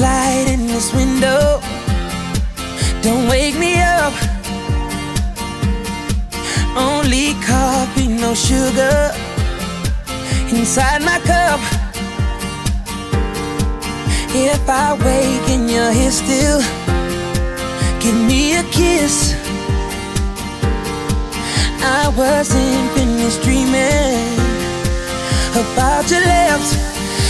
Light in this window. Don't wake me up. Only coffee, no sugar inside my cup. If I wake and you're here still, give me a kiss. I wasn't finished dreaming about your lips.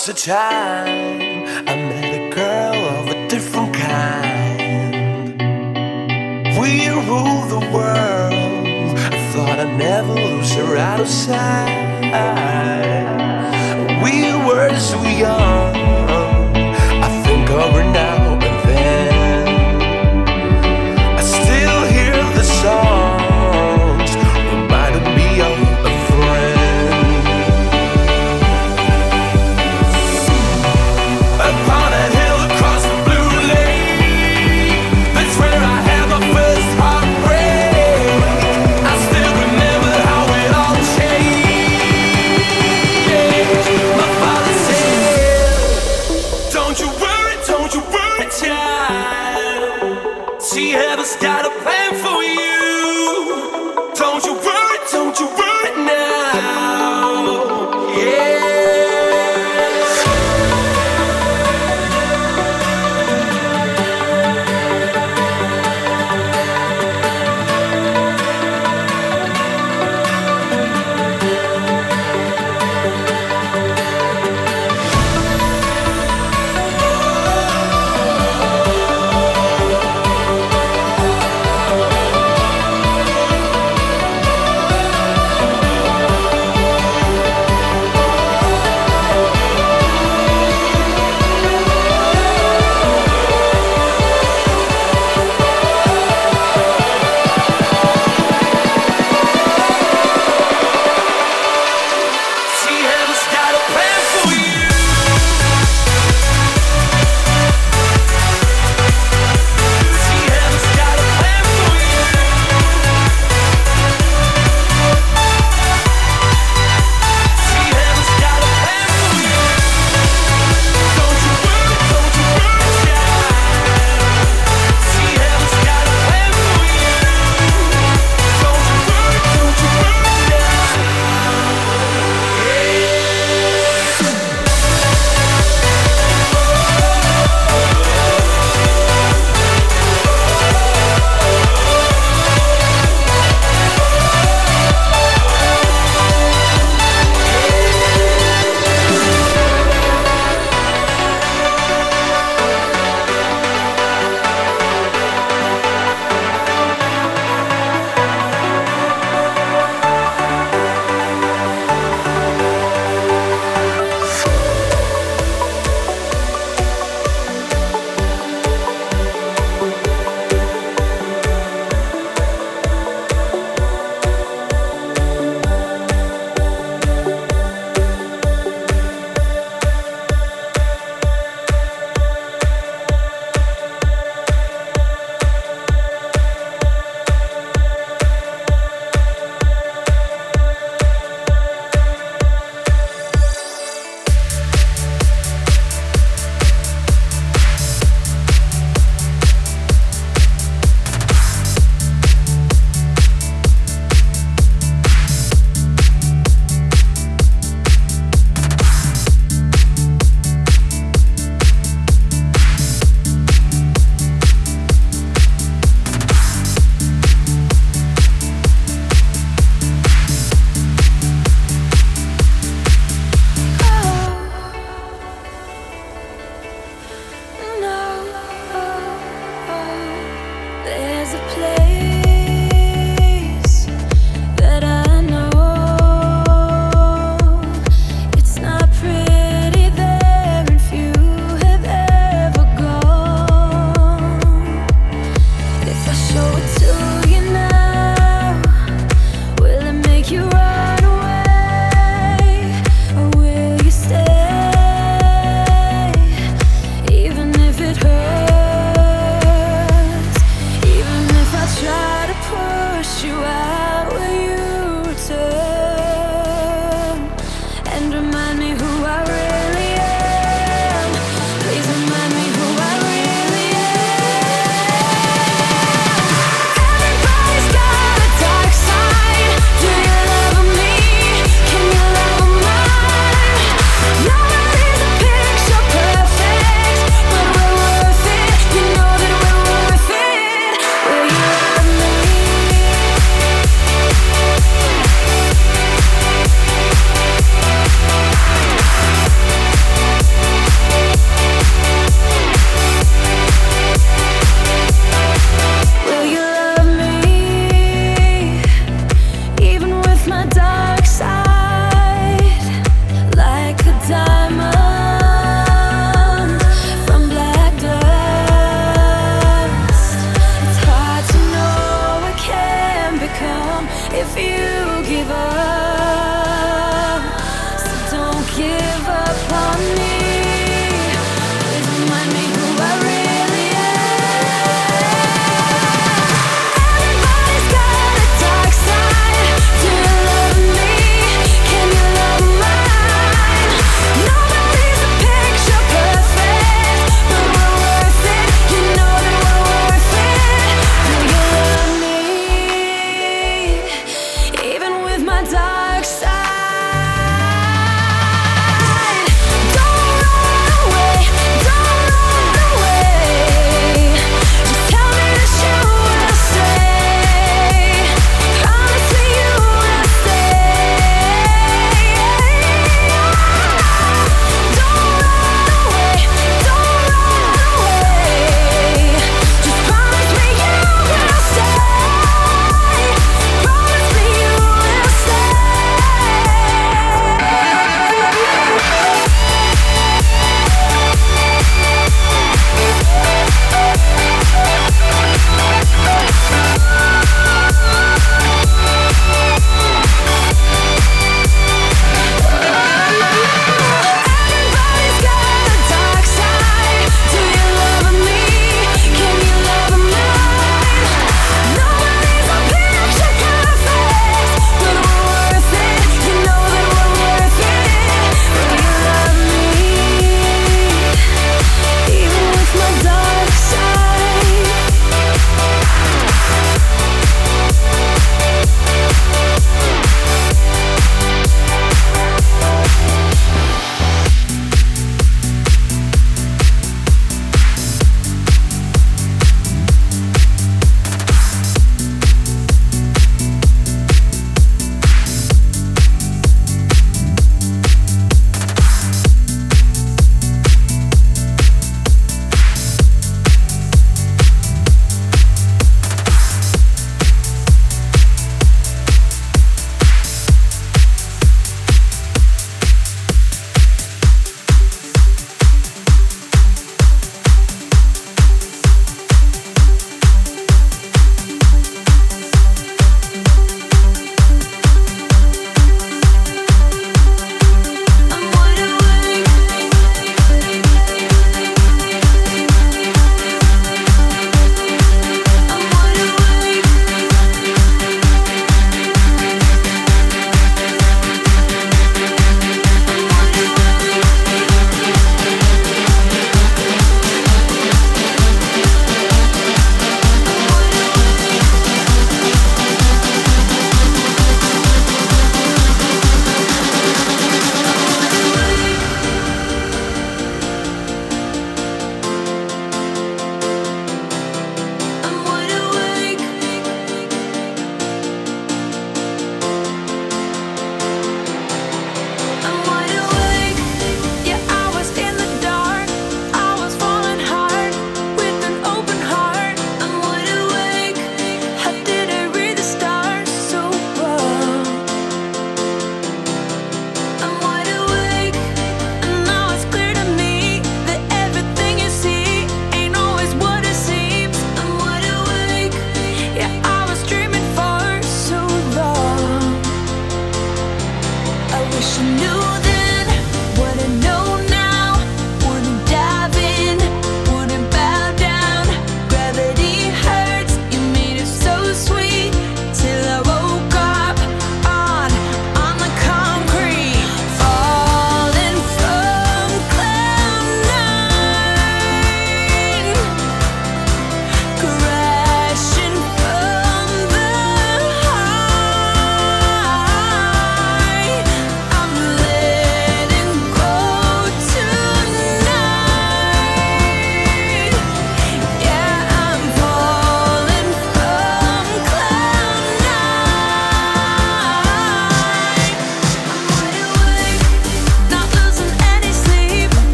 Was a time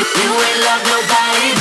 you, you ain't love nobody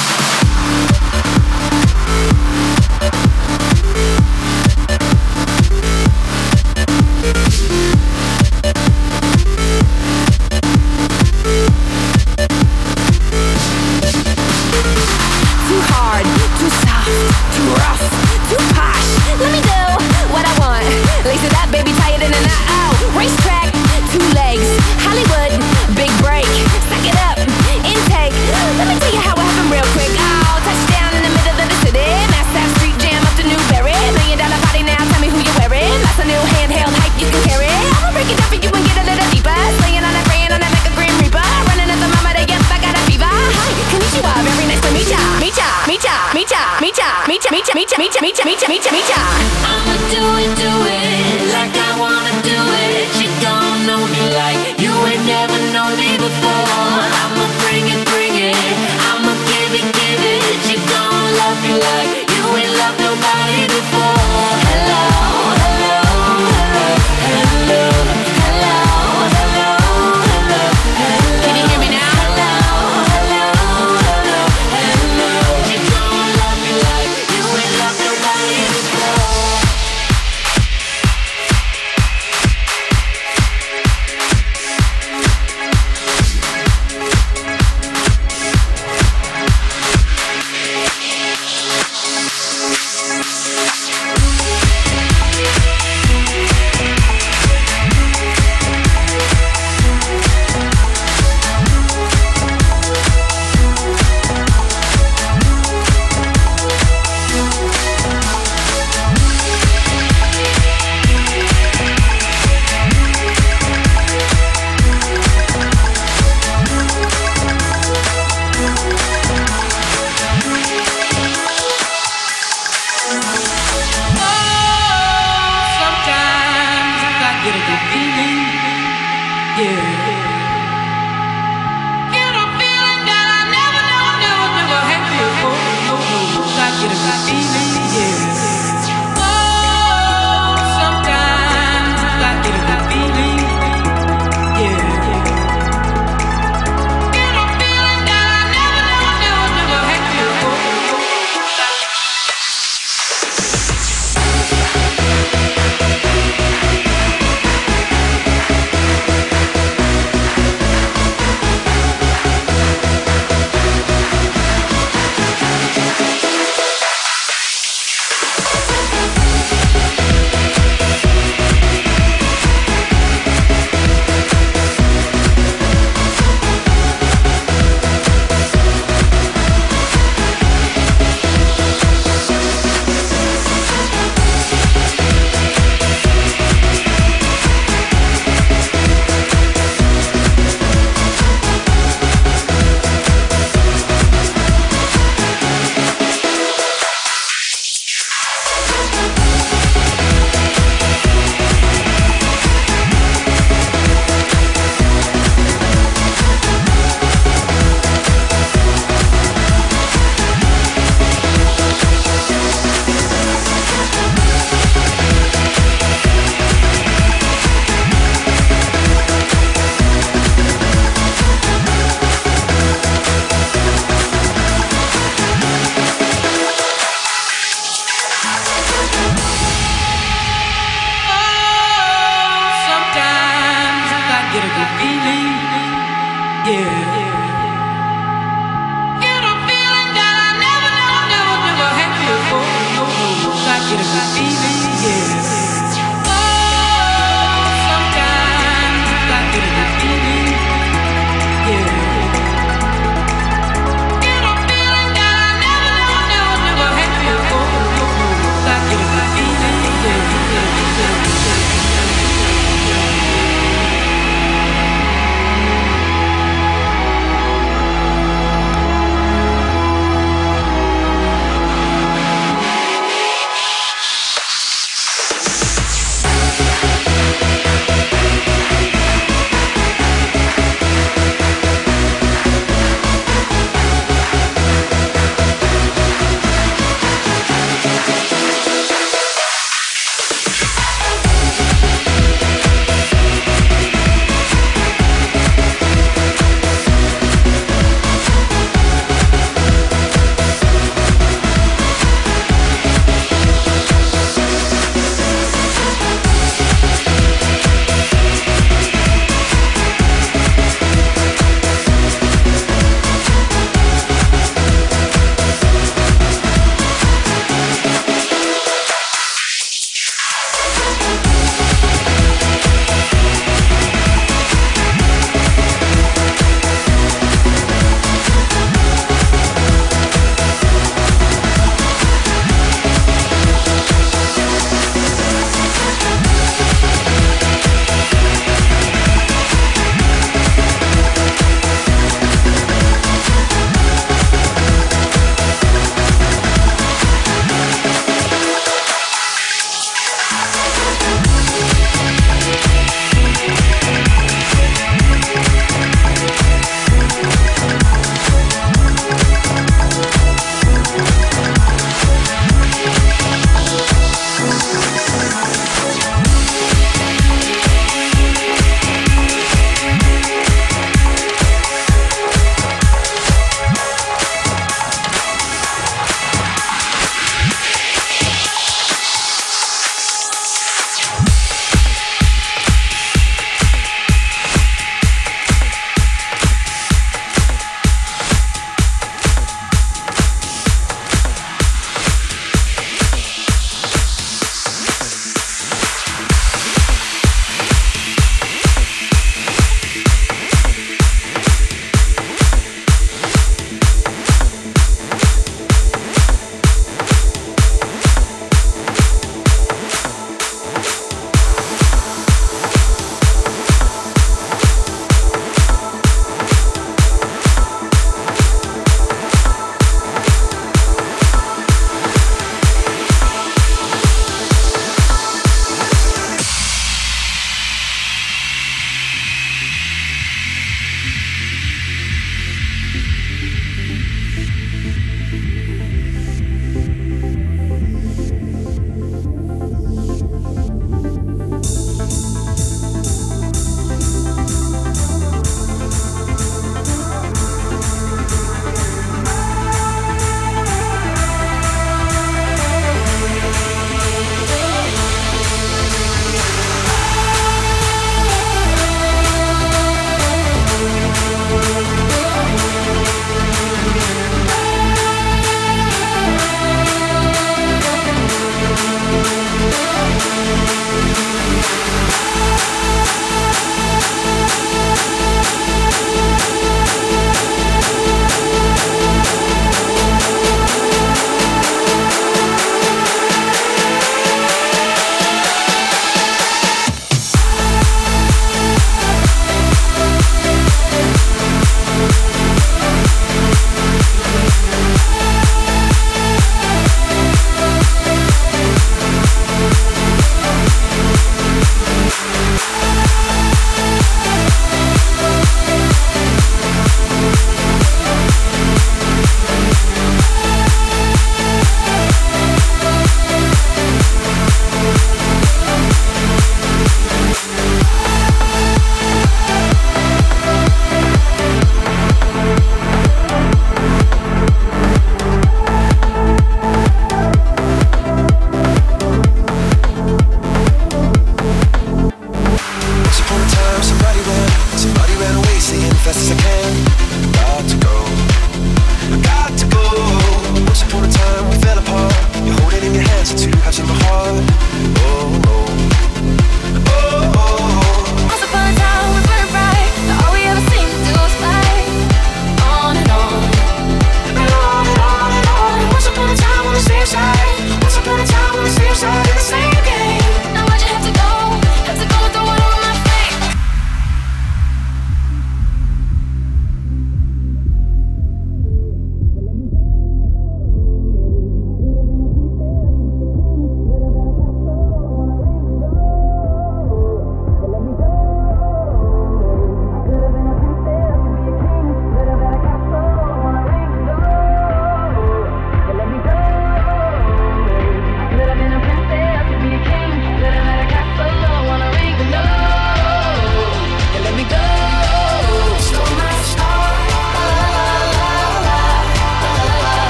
mecha, mecha, mecha, mecha, mecha. I'ma do it, do it like I wanna do it. You don't know me like you ain't never known me before.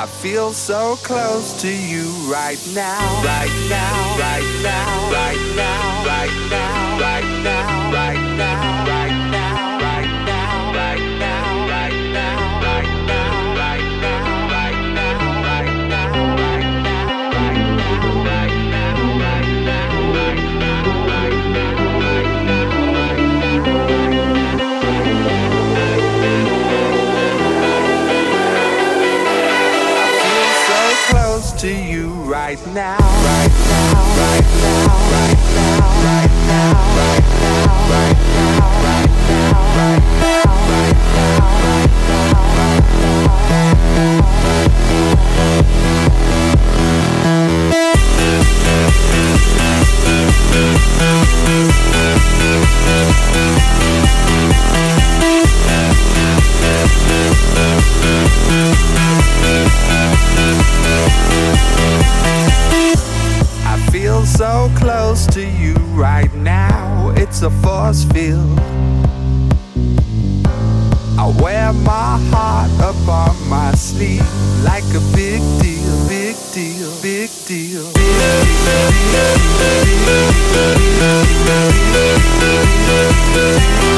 I feel so close to you right now, right now, right now, right now, right now, right now, right now, right now. Right now, right now, right now, right now, right now, right now, right now, right now, right now, right now, right I feel so close to you right now. It's a force field. I wear my heart up on my sleeve like a big deal, big deal, big deal, And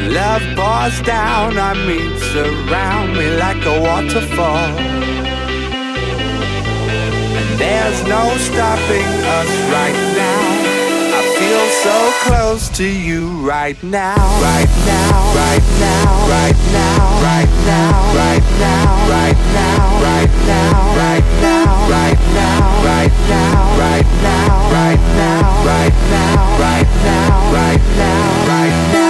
Your love pours down on me, surround me like a waterfall. And there's no stopping us right now. I feel so close to you right now, right now, right now, right now, right now, right now, right now, right now, right now, right now, right now, right now, right now, right now, right now, right now, right now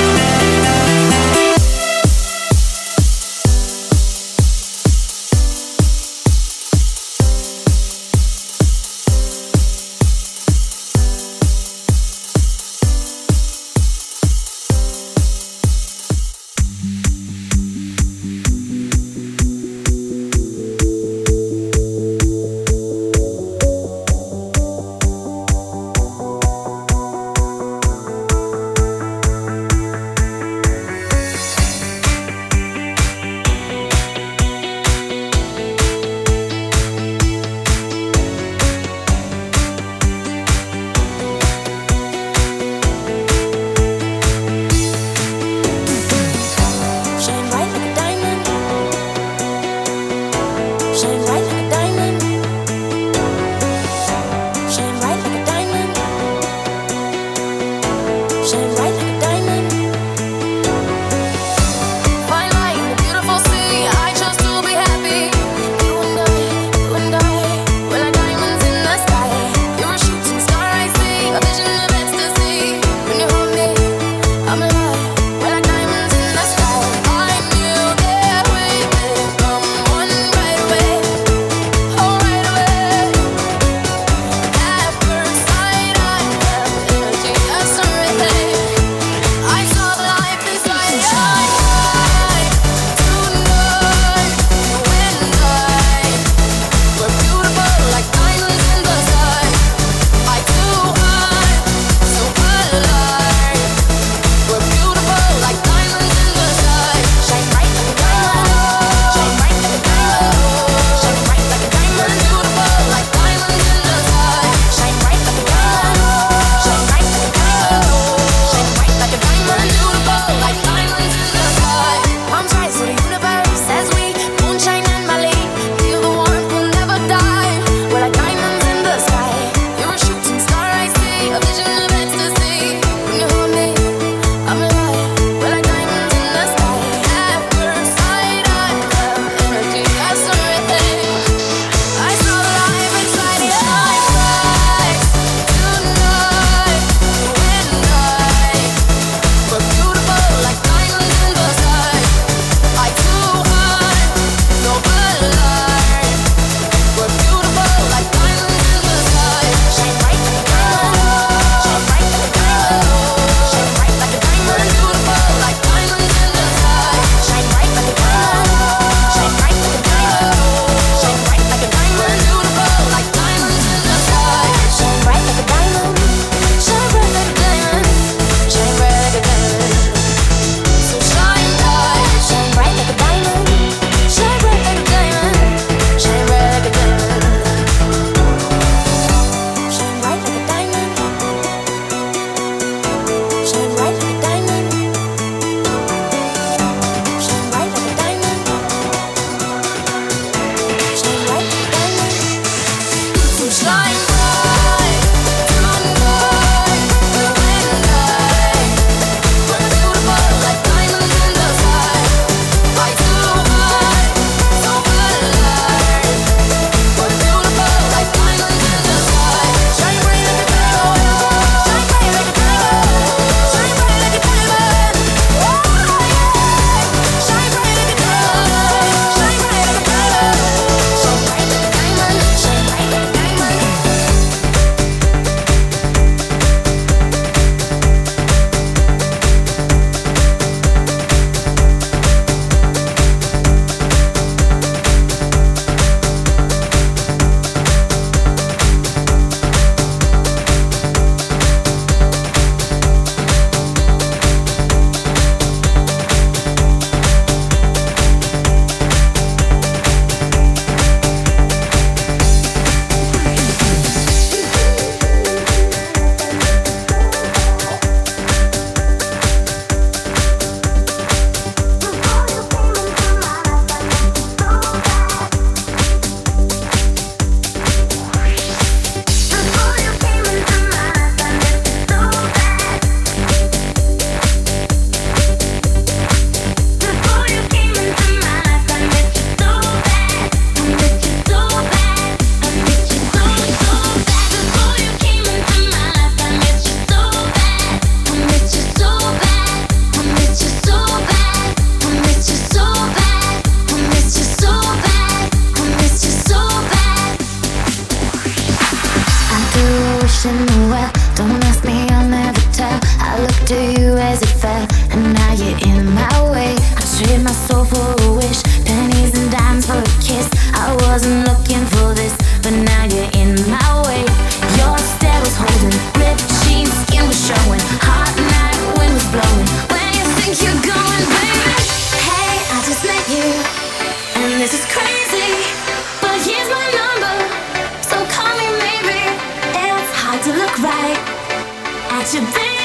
you, baby.